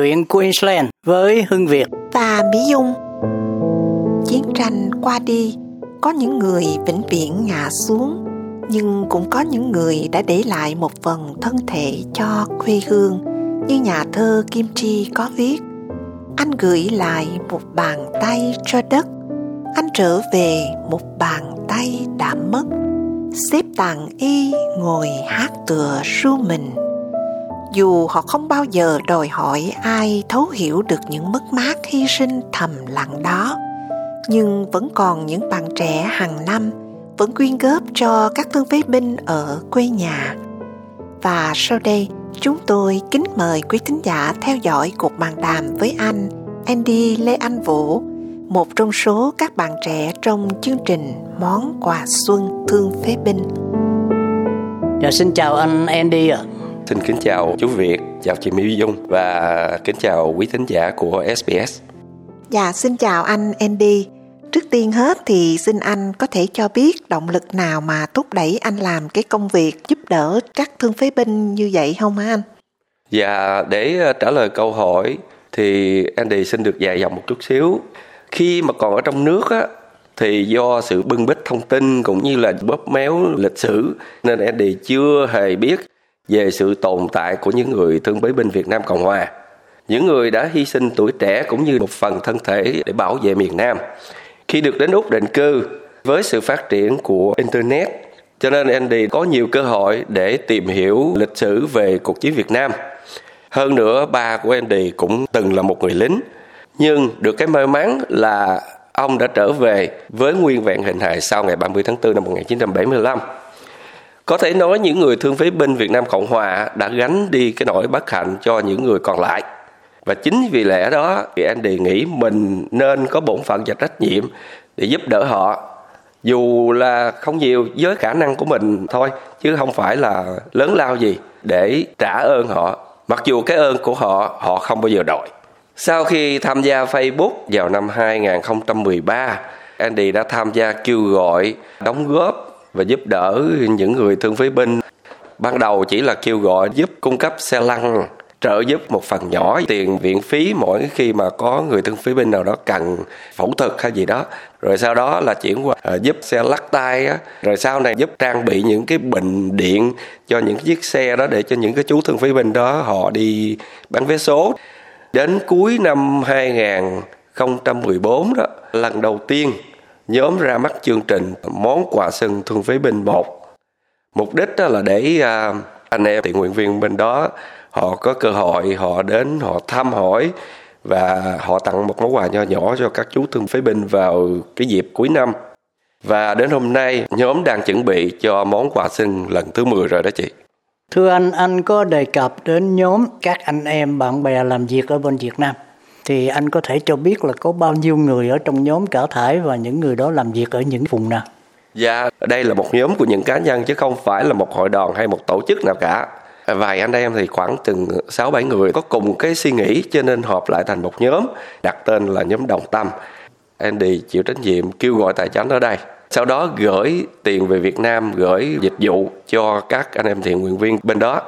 chuyện Queensland với Hưng Việt và Mỹ Dung. Chiến tranh qua đi, có những người vĩnh viễn ngã xuống, nhưng cũng có những người đã để lại một phần thân thể cho quê hương, như nhà thơ Kim Chi có viết. Anh gửi lại một bàn tay cho đất, anh trở về một bàn tay đã mất xếp tàng y ngồi hát tựa ru mình dù họ không bao giờ đòi hỏi ai thấu hiểu được những mất mát hy sinh thầm lặng đó nhưng vẫn còn những bạn trẻ hàng năm vẫn quyên góp cho các thương phế binh ở quê nhà và sau đây chúng tôi kính mời quý thính giả theo dõi cuộc bàn đàm với anh Andy Lê Anh Vũ một trong số các bạn trẻ trong chương trình Món quà xuân thương phế binh. Dạ, xin chào anh Andy ạ. À. Xin kính chào chú Việt, chào chị Mỹ Dung và kính chào quý thính giả của SBS. Dạ, xin chào anh Andy. Trước tiên hết thì xin anh có thể cho biết động lực nào mà thúc đẩy anh làm cái công việc giúp đỡ các thương phế binh như vậy không hả anh? Dạ, để ờ, trả lời câu hỏi thì Andy xin được dài dòng một chút xíu khi mà còn ở trong nước á thì do sự bưng bít thông tin cũng như là bóp méo lịch sử nên Andy chưa hề biết về sự tồn tại của những người thương bế binh Việt Nam Cộng Hòa. Những người đã hy sinh tuổi trẻ cũng như một phần thân thể để bảo vệ miền Nam. Khi được đến Úc định cư với sự phát triển của Internet cho nên Andy có nhiều cơ hội để tìm hiểu lịch sử về cuộc chiến Việt Nam. Hơn nữa, ba của Andy cũng từng là một người lính nhưng được cái may mắn là ông đã trở về với nguyên vẹn hình hài sau ngày 30 tháng 4 năm 1975. Có thể nói những người thương phế binh Việt Nam Cộng Hòa đã gánh đi cái nỗi bất hạnh cho những người còn lại. Và chính vì lẽ đó thì anh đề nghị mình nên có bổn phận và trách nhiệm để giúp đỡ họ. Dù là không nhiều với khả năng của mình thôi chứ không phải là lớn lao gì để trả ơn họ. Mặc dù cái ơn của họ họ không bao giờ đòi. Sau khi tham gia Facebook vào năm 2013, Andy đã tham gia kêu gọi đóng góp và giúp đỡ những người thương phế binh. Ban đầu chỉ là kêu gọi giúp cung cấp xe lăn, trợ giúp một phần nhỏ tiền viện phí mỗi khi mà có người thương phế binh nào đó cần phẫu thuật hay gì đó. Rồi sau đó là chuyển qua ờ, giúp xe lắc tay á. Rồi sau này giúp trang bị những cái bình điện cho những chiếc xe đó để cho những cái chú thương phế binh đó họ đi bán vé số. Đến cuối năm 2014 đó, lần đầu tiên nhóm ra mắt chương trình món quà xuân thương phế binh 1. Mục đích đó là để à, anh em thiện nguyện viên bên đó họ có cơ hội họ đến họ thăm hỏi và họ tặng một món quà nho nhỏ cho các chú thương phế binh vào cái dịp cuối năm. Và đến hôm nay nhóm đang chuẩn bị cho món quà xuân lần thứ 10 rồi đó chị. Thưa anh, anh có đề cập đến nhóm các anh em bạn bè làm việc ở bên Việt Nam. Thì anh có thể cho biết là có bao nhiêu người ở trong nhóm cả thải và những người đó làm việc ở những vùng nào? Dạ, đây là một nhóm của những cá nhân chứ không phải là một hội đoàn hay một tổ chức nào cả. Vài anh em thì khoảng từng 6-7 người có cùng cái suy nghĩ cho nên họp lại thành một nhóm, đặt tên là nhóm đồng tâm. Andy chịu trách nhiệm kêu gọi tài chính ở đây sau đó gửi tiền về Việt Nam gửi dịch vụ cho các anh em thiện nguyện viên bên đó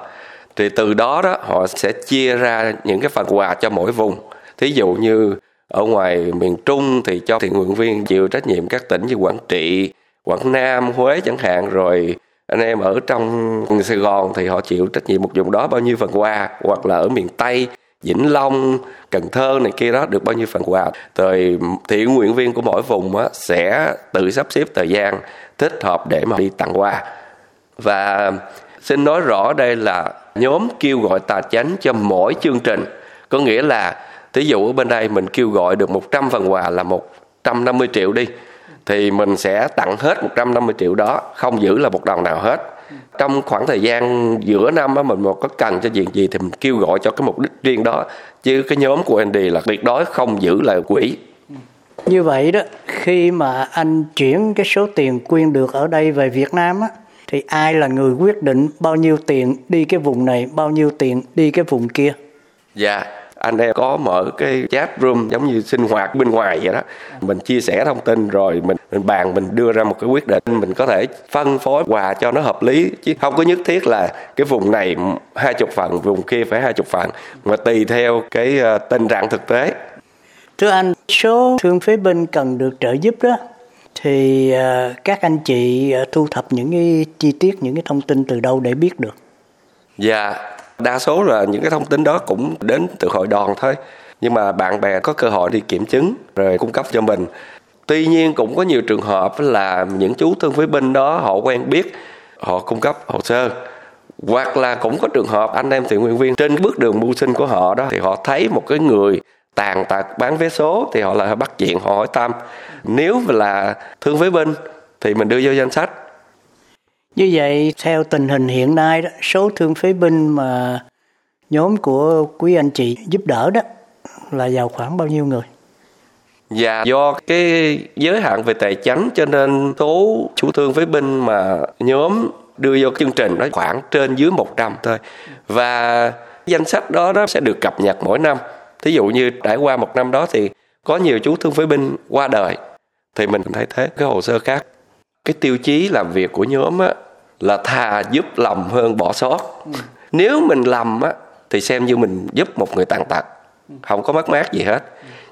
thì từ đó đó họ sẽ chia ra những cái phần quà cho mỗi vùng thí dụ như ở ngoài miền Trung thì cho thiện nguyện viên chịu trách nhiệm các tỉnh như Quảng Trị, Quảng Nam, Huế chẳng hạn rồi anh em ở trong Sài Gòn thì họ chịu trách nhiệm một vùng đó bao nhiêu phần quà hoặc là ở miền Tây Vĩnh Long, Cần Thơ này kia đó được bao nhiêu phần quà. Rồi thiện nguyện viên của mỗi vùng á, sẽ tự sắp xếp thời gian thích hợp để mà đi tặng quà. Và xin nói rõ đây là nhóm kêu gọi tài chánh cho mỗi chương trình. Có nghĩa là thí dụ ở bên đây mình kêu gọi được 100 phần quà là 150 triệu đi thì mình sẽ tặng hết 150 triệu đó, không giữ là một đồng nào hết. Trong khoảng thời gian giữa năm á mình có cần cho chuyện gì thì mình kêu gọi cho cái mục đích riêng đó chứ cái nhóm của Andy là tuyệt đối không giữ lại quỹ như vậy đó khi mà anh chuyển cái số tiền quyên được ở đây về Việt Nam á thì ai là người quyết định bao nhiêu tiền đi cái vùng này bao nhiêu tiền đi cái vùng kia? Dạ anh em có mở cái chat room giống như sinh hoạt bên ngoài vậy đó. Mình chia sẻ thông tin rồi mình, mình bàn mình đưa ra một cái quyết định mình có thể phân phối quà cho nó hợp lý. Chứ không có nhất thiết là cái vùng này hai chục phần vùng kia phải hai chục phần. Mà tùy theo cái ờ, tình trạng thực tế. Thưa anh số thương phế binh cần được trợ giúp đó thì ờ, các anh chị ờ, thu thập những cái chi tiết những cái thông tin từ đâu để biết được? Dạ đa số là những cái thông tin đó cũng đến từ hội đoàn thôi. Nhưng mà bạn bè có cơ hội đi kiểm chứng, rồi cung cấp cho mình. Tuy nhiên cũng có nhiều trường hợp là những chú thương phế binh đó họ quen biết, họ cung cấp hồ sơ. Hoặc là cũng có trường hợp anh em thiện nguyện viên trên bước đường mưu sinh của họ đó, thì họ thấy một cái người tàn tật bán vé số thì họ lại bắt chuyện họ hỏi thăm. Nếu là thương phế binh thì mình đưa vô danh sách như vậy, theo tình hình hiện nay đó, số thương phế binh mà nhóm của quý anh chị giúp đỡ đó là vào khoảng bao nhiêu người? Và do cái giới hạn về tài chính cho nên số chủ thương phế binh mà nhóm đưa vô chương trình đó khoảng trên dưới 100 thôi. Và danh sách đó nó sẽ được cập nhật mỗi năm. Thí dụ như trải qua một năm đó thì có nhiều chú thương phế binh qua đời thì mình thay thế. Cái hồ sơ khác cái tiêu chí làm việc của nhóm á là thà giúp lầm hơn bỏ sót. Ừ. nếu mình lầm á thì xem như mình giúp một người tàn tật. Không có mất mát gì hết.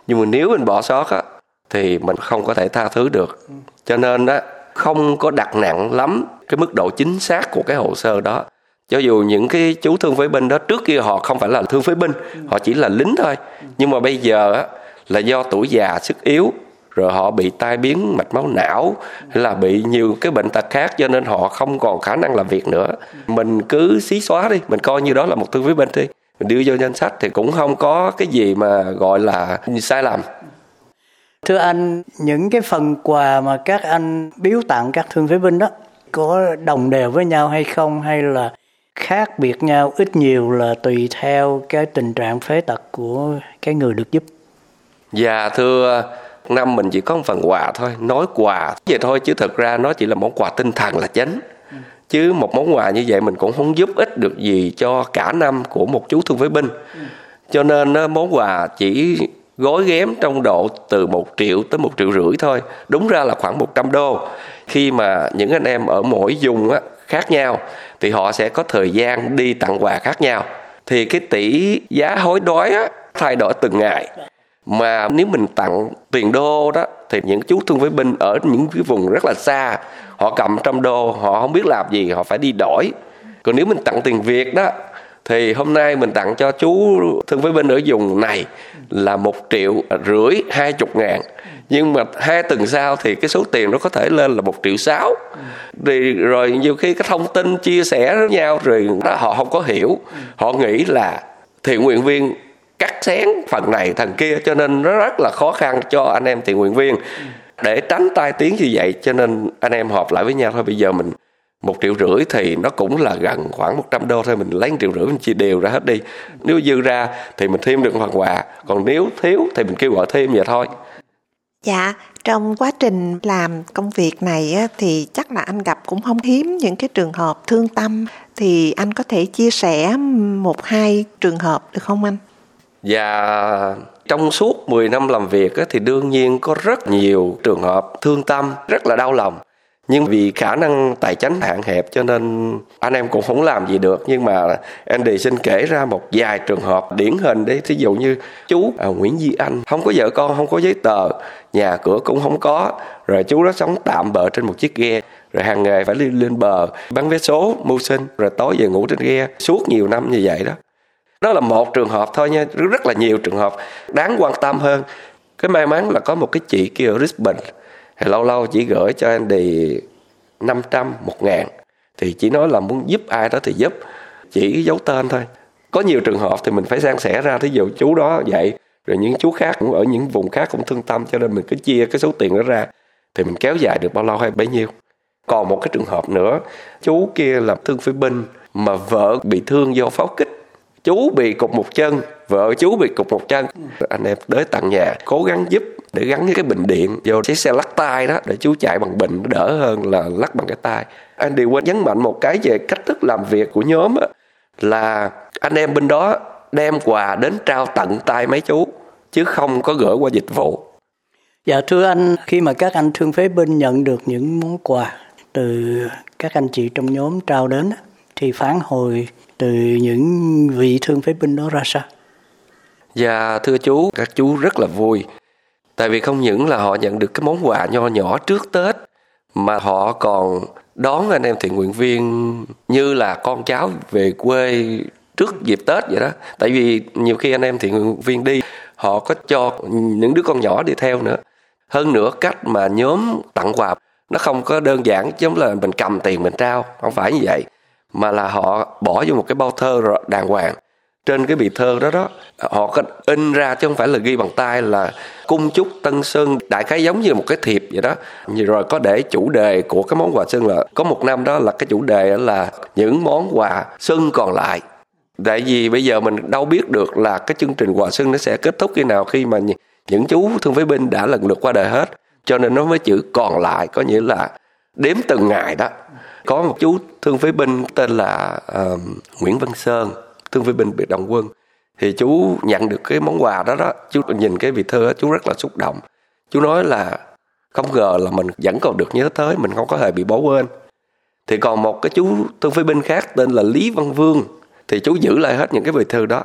Nhưng mà nếu mình bỏ sót á thì mình không có thể tha thứ được. Cho nên á không có đặt nặng lắm cái mức độ chính xác của cái hồ sơ đó. Cho dù những cái chú thương phế binh đó trước kia họ không phải là thương phế binh họ chỉ là lính thôi. Nhưng mà bây giờ á là do tuổi già sức yếu rồi họ bị tai biến mạch máu não hay là bị nhiều cái bệnh tật khác cho nên họ không còn khả năng làm việc nữa. Mình cứ xí xóa đi mình coi như đó là một thương phế binh đi mình đưa vô danh sách thì cũng không có cái gì mà gọi là sai lầm. Thưa anh những cái phần quà mà các anh biếu tặng các thương phế binh đó có đồng đều với nhau hay không? Hay là khác biệt nhau ít nhiều là tùy theo cái tình trạng phế tật của cái người được giúp? Dạ thưa năm mình chỉ có một phần quà thôi nói quà vậy thôi chứ thật ra nó chỉ là món quà tinh thần là chính chứ một món quà như vậy mình cũng không giúp ích được gì cho cả năm của một chú thương phế binh. Cho nên món quà chỉ gói ghém trong độ từ một triệu tới một triệu rưỡi thôi. Đúng ra là khoảng 100 đô. Khi mà những anh em ở mỗi vùng á, khác nhau thì họ sẽ có thời gian đi tặng quà khác nhau. Thì cái tỷ giá hối đoái á, thay đổi từng ngày mà nếu mình tặng tiền đô đó, thì những chú thương phế binh ở những cái vùng rất là xa, họ cầm trăm đô, họ không biết làm gì, họ phải đi đổi. Còn nếu mình tặng tiền việt đó, thì hôm nay mình tặng cho chú thương phế binh ở vùng này là một triệu rưỡi hai chục ngàn. Nhưng mà hai tuần sau thì cái số tiền nó có thể lên là một triệu sáu. Thì rồi nhiều khi cái thông tin chia sẻ với nhau, rồi đó họ không có hiểu. Họ nghĩ là thiện nguyện viên cắt xén phần này thằng kia cho nên nó rất là khó khăn cho anh em thiện nguyện viên. Để tránh tai tiếng như vậy cho nên anh em họp lại với nhau thôi. Bây giờ mình một triệu rưỡi thì nó cũng là gần khoảng 100 đô thôi. Mình lấy triệu rưỡi mình chia đều ra hết đi. Nếu dư ra thì mình thêm được phần quà. Còn nếu thiếu thì mình kêu gọi thêm vậy thôi. Dạ, trong quá trình làm công việc này thì chắc là anh gặp cũng không hiếm những cái trường hợp thương tâm. Thì anh có thể chia sẻ một hai trường hợp được không anh? Và trong suốt 10 năm làm việc thì đương nhiên có rất nhiều trường hợp thương tâm rất là đau lòng. Nhưng vì khả năng tài chính hạn hẹp cho nên anh em cũng không làm gì được. Nhưng mà Andy xin kể ra một vài trường hợp điển hình đấy thí dụ như chú à, Nguyễn Duy Anh không có vợ con không có giấy tờ nhà cửa cũng không có. Rồi chú đó sống tạm bợ trên một chiếc ghe rồi hàng ngày phải lên lên bờ bán vé số mưu sinh rồi tối về ngủ trên ghe. Suốt nhiều năm như vậy đó đó là một trường hợp thôi nha rất là nhiều trường hợp. Đáng quan tâm hơn cái may mắn là có một cái chị kia ở Brisbane. Thì lâu lâu chỉ gửi cho Andy 500, 1 ngàn. Thì chỉ nói là muốn giúp ai đó thì giúp chỉ giấu tên thôi. Có nhiều trường hợp thì mình phải san sẻ ra thí dụ chú đó vậy rồi những chú khác cũng ở những vùng khác cũng thương tâm cho nên mình cứ chia cái số tiền đó ra. Thì mình kéo dài được bao lâu hay bấy nhiêu. Còn một cái trường hợp nữa chú kia là thương phế binh mà vợ bị thương do pháo kích chú bị cục một chân vợ chú bị cục một chân. Anh em tới tận nhà cố gắng giúp để gắn cái bình điện vô chiếc xe lắc tay đó để chú chạy bằng bình đỡ hơn là lắc bằng cái tay anh điều quên nhấn mạnh một cái về cách thức làm việc của nhóm á, là anh em bên đó đem quà đến trao tận tay mấy chú chứ không có gửi qua dịch vụ. Dạ thưa anh, khi mà các anh thương phế binh nhận được những món quà từ các anh chị trong nhóm trao đến thì phản hồi từ những vị thương phế binh đó ra sao? Dạ thưa chú, các chú rất là vui. Tại vì không những là họ nhận được cái món quà nho nhỏ trước Tết mà họ còn đón anh em thiện nguyện viên như là con cháu về quê trước dịp Tết vậy đó. Tại vì nhiều khi anh em thiện nguyện viên đi họ có cho những đứa con nhỏ đi theo nữa hơn nữa cách mà nhóm tặng quà nó không có đơn giản giống là mình cầm tiền mình trao không phải như vậy mà là họ bỏ vô một cái bao thơ đàng hoàng. Trên cái bì thơ đó đó, họ có in ra chứ không phải là ghi bằng tay là cung chúc tân sơn đại khái giống như một cái thiệp vậy đó. Rồi có để chủ đề của cái món quà xuân là có một năm đó là cái chủ đề là những món quà xuân còn lại. Tại vì bây giờ mình đâu biết được là cái chương trình quà xuân nó sẽ kết thúc khi nào khi mà những chú thương phế binh đã lần lượt qua đời hết. Cho nên nó mới chữ còn lại, có nghĩa là đếm từng ngày đó có một chú thương phế binh tên là uh, Nguyễn Văn Sơn thương phế binh biệt động quân. Thì chú nhận được cái món quà đó đó chú nhìn cái vị thơ đó, chú rất là xúc động. Chú nói là không ngờ là mình vẫn còn được nhớ tới mình không có hề bị bỏ quên. Thì còn một cái chú thương phế binh khác tên là Lý Văn Vương thì chú giữ lại hết những cái vị thơ đó.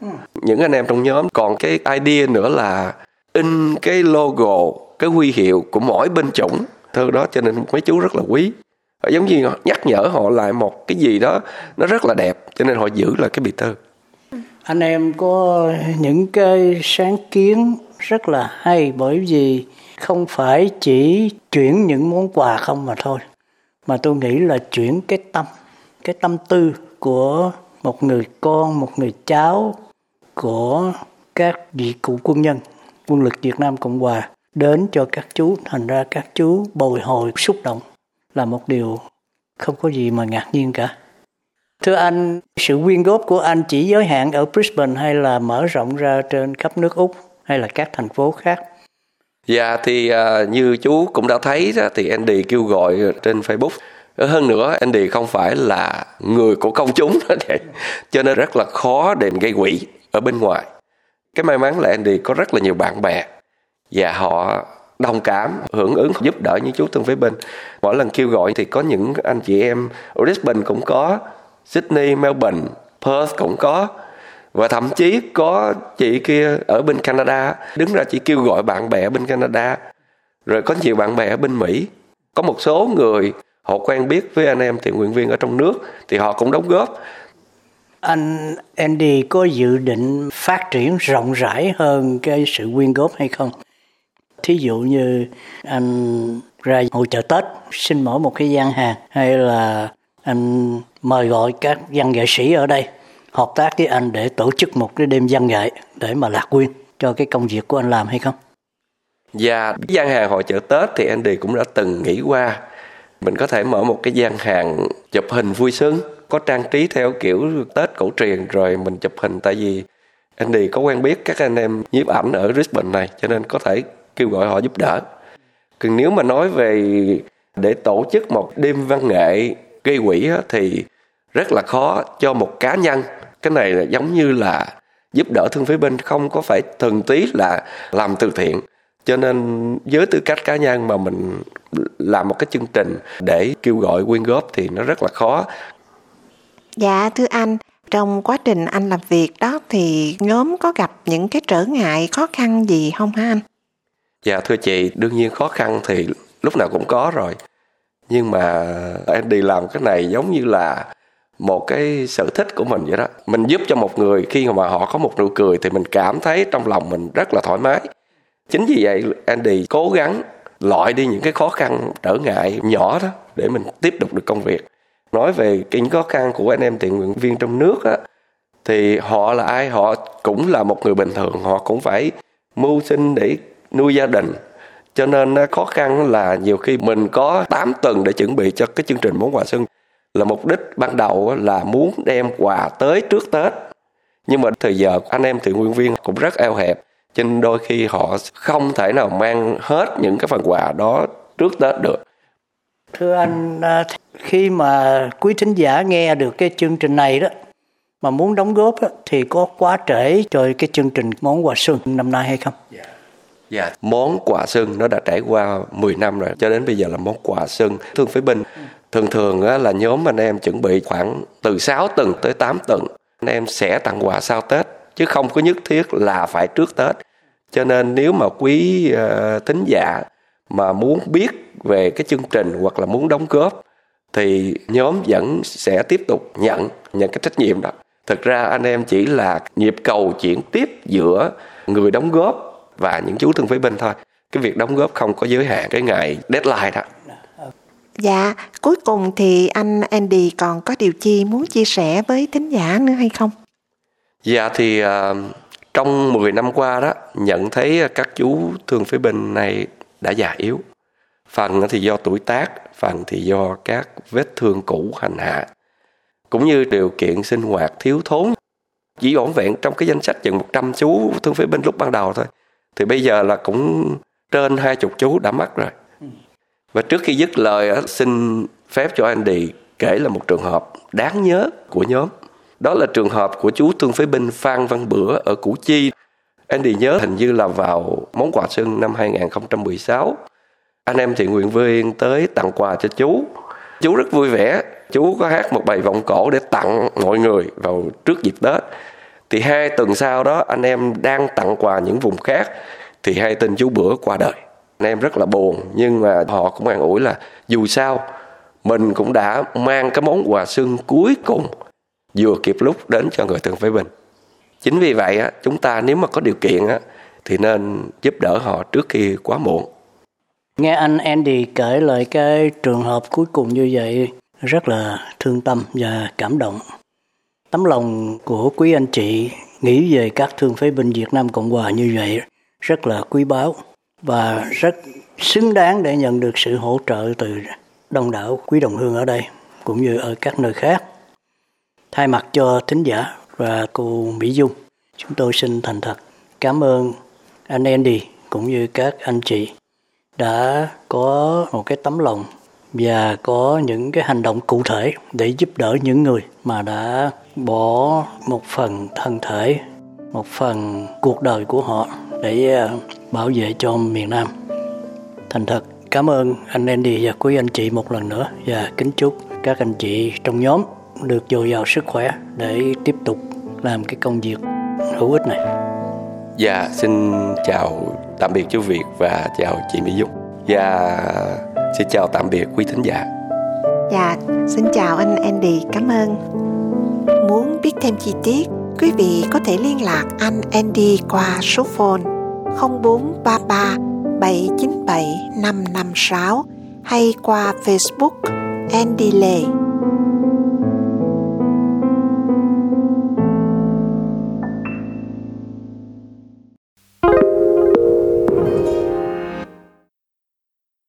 Ừ. những anh em trong nhóm còn cái idea nữa là in cái logo cái huy hiệu của mỗi bên chủng thơ đó cho nên mấy chú rất là quý giống như nhắc nhở họ lại một cái gì đó nó rất là đẹp, cho nên họ giữ lại cái bì thơ anh em có những cái sáng kiến rất là hay bởi vì không phải chỉ chuyển những món quà không mà thôi, mà tôi nghĩ là chuyển cái tâm cái tâm tư của một người con, một người cháu của các vị cụ quân nhân, quân lực Việt Nam Cộng Hòa đến cho các chú. Thành ra các chú bồi hồi xúc động là một điều không có gì mà ngạc nhiên cả. Thưa anh, sự quyên góp của anh chỉ giới hạn ở Brisbane hay là mở rộng ra trên khắp nước Úc hay là các thành phố khác? Dạ thì uh, như chú cũng đã thấy đó, thì Andy kêu gọi trên Facebook ờ, hơn nữa Andy không phải là người của công chúng đó cho nên rất là khó để gây quỹ ở bên ngoài cái may mắn là Andy có rất là nhiều bạn bè và họ đồng cảm, hưởng ứng, giúp đỡ những chú Tân phế bình mỗi lần kêu gọi thì có những anh chị em ở Brisbane cũng có, Sydney, Melbourne, Perth cũng có. Và thậm chí có chị kia ở bên Canada, đứng ra chỉ kêu gọi bạn bè bên Canada. Rồi có nhiều bạn bè ở bên Mỹ. Có một số người họ quen biết với anh em thiện nguyện viên ở trong nước thì họ cũng đóng góp. Anh Andy có dự định phát triển rộng rãi hơn cái sự quyên góp hay không? Thí dụ như anh ra hội chợ Tết, xin mở một cái gian hàng, hay là anh mời gọi các văn nghệ sĩ ở đây, hợp tác với anh để tổ chức một cái đêm văn nghệ để mà lạc quyên cho cái công việc của anh làm hay không? Dạ, Và gian hàng hội chợ Tết thì Andy cũng đã từng nghĩ qua mình có thể mở một cái gian hàng chụp hình vui sướng, có trang trí theo kiểu Tết cổ truyền rồi mình chụp hình tại vì Andy có quen biết các anh em nhiếp ảnh ở Brisbane này, cho nên có thể kêu gọi họ giúp đỡ. Còn nếu mà nói về để tổ chức một đêm văn nghệ gây quỹ thì rất là khó cho một cá nhân. Cái này là giống như là giúp đỡ thương phế binh không có phải thường tí là làm từ thiện cho nên với tư cách cá nhân mà mình làm một cái chương trình để kêu gọi quyên góp thì nó rất là khó Dạ thưa anh, trong quá trình anh làm việc đó thì nhóm có gặp những cái trở ngại khó khăn gì không hả anh? Dạ thưa chị, đương nhiên khó khăn thì lúc nào cũng có rồi. Nhưng mà em đi làm cái này giống như là một cái sở thích của mình vậy đó. Mình giúp cho một người khi mà họ có một nụ cười thì mình cảm thấy trong lòng mình rất là thoải mái. Chính vì vậy Andy cố gắng loại đi những cái khó khăn trở ngại nhỏ đó để mình tiếp tục được công việc nói về những khó khăn của anh em thiện nguyện viên trong nước á thì họ là ai họ cũng là một người bình thường họ cũng phải mưu sinh để nuôi gia đình cho nên khó khăn là nhiều khi mình có 8 tuần để chuẩn bị cho cái chương trình món quà xuân là mục đích ban đầu là muốn đem quà tới trước Tết nhưng mà thời giờ anh em thiện nguyện viên cũng rất eo hẹp cho nên đôi khi họ không thể nào mang hết những cái phần quà đó trước Tết được thưa anh à, khi mà quý thính giả nghe được cái chương trình này đó mà muốn đóng góp thì có quá trễ cho cái chương trình món quà xuân năm nay hay không? Dạ. Yeah. Dạ, món quà xuân nó đã trải qua 10 năm rồi, cho đến bây giờ là món quà xuân. Thương phế binh, thường thường là nhóm anh em chuẩn bị khoảng từ 6 tuần tới 8 tuần. Anh em sẽ tặng quà sau Tết, chứ không có nhất thiết là phải trước Tết. Cho nên nếu mà quý uh, thính giả mà muốn biết về cái chương trình hoặc là muốn đóng góp thì nhóm vẫn sẽ tiếp tục nhận nhận cái trách nhiệm đó thực ra anh em chỉ là nhịp cầu chuyển tiếp giữa người đóng góp và những chú thương phế binh thôi cái việc đóng góp không có giới hạn cái ngày deadline đó Dạ, cuối cùng thì anh Andy còn có điều chi muốn chia sẻ với thính giả nữa hay không? Dạ thì uh, trong 10 năm qua đó nhận thấy các chú thương phế binh này đã già yếu. Phần thì do tuổi tác, phần thì do các vết thương cũ hành hạ. Cũng như điều kiện sinh hoạt thiếu thốn. Chỉ vỏn vẹn trong cái danh sách chừng 100 chú thương phế binh lúc ban đầu thôi. Thì bây giờ là cũng trên hai chục chú đã mất rồi. Và trước khi dứt lời xin phép cho anh Andy kể là một trường hợp đáng nhớ của nhóm. Đó là trường hợp của chú thương phế binh Phan Văn Bữa ở Củ Chi. Andy nhớ hình như là vào món quà xuân năm 2016 anh em thiện nguyện viên tới tặng quà cho chú chú rất vui vẻ chú có hát một bài vọng cổ để tặng mọi người vào trước dịp tết thì hai tuần sau đó, anh em đang tặng quà những vùng khác. Thì hai tin chú bữa qua đời. Anh em rất là buồn, nhưng mà họ cũng an ủi là dù sao, mình cũng đã mang cái món quà xương cuối cùng vừa kịp lúc đến cho người thân phế bình. Chính vì vậy á, chúng ta nếu mà có điều kiện á, thì nên giúp đỡ họ trước khi quá muộn. Nghe anh Andy kể lại cái trường hợp cuối cùng như vậy, rất là thương tâm và cảm động. Tấm lòng của quý anh chị nghĩ về các thương phế binh Việt Nam Cộng Hòa như vậy rất là quý báu và rất xứng đáng để nhận được sự hỗ trợ từ đông đảo quý đồng hương ở đây cũng như ở các nơi khác. Thay mặt cho thính giả và cô Mỹ Dung, chúng tôi xin thành thật cảm ơn anh Andy cũng như các anh chị đã có một cái tấm lòng và có những cái hành động cụ thể để giúp đỡ những người mà đã bỏ một phần thân thể một phần cuộc đời của họ để à, bảo vệ cho miền Nam. Thành thật cảm ơn anh Andy và quý anh chị một lần nữa và kính chúc các anh chị trong nhóm được dồi dào sức khỏe để tiếp tục làm cái công việc hữu ích này. Dạ, xin chào tạm biệt chú Việt và chào chị Mỹ Dung và dạ, xin chào tạm biệt quý thính giả. Dạ, xin chào anh Andy, cảm ơn. Muốn biết thêm chi tiết, quý vị có thể liên lạc anh Andy qua số phone 0433 797 556 hay qua Facebook Andy Lê.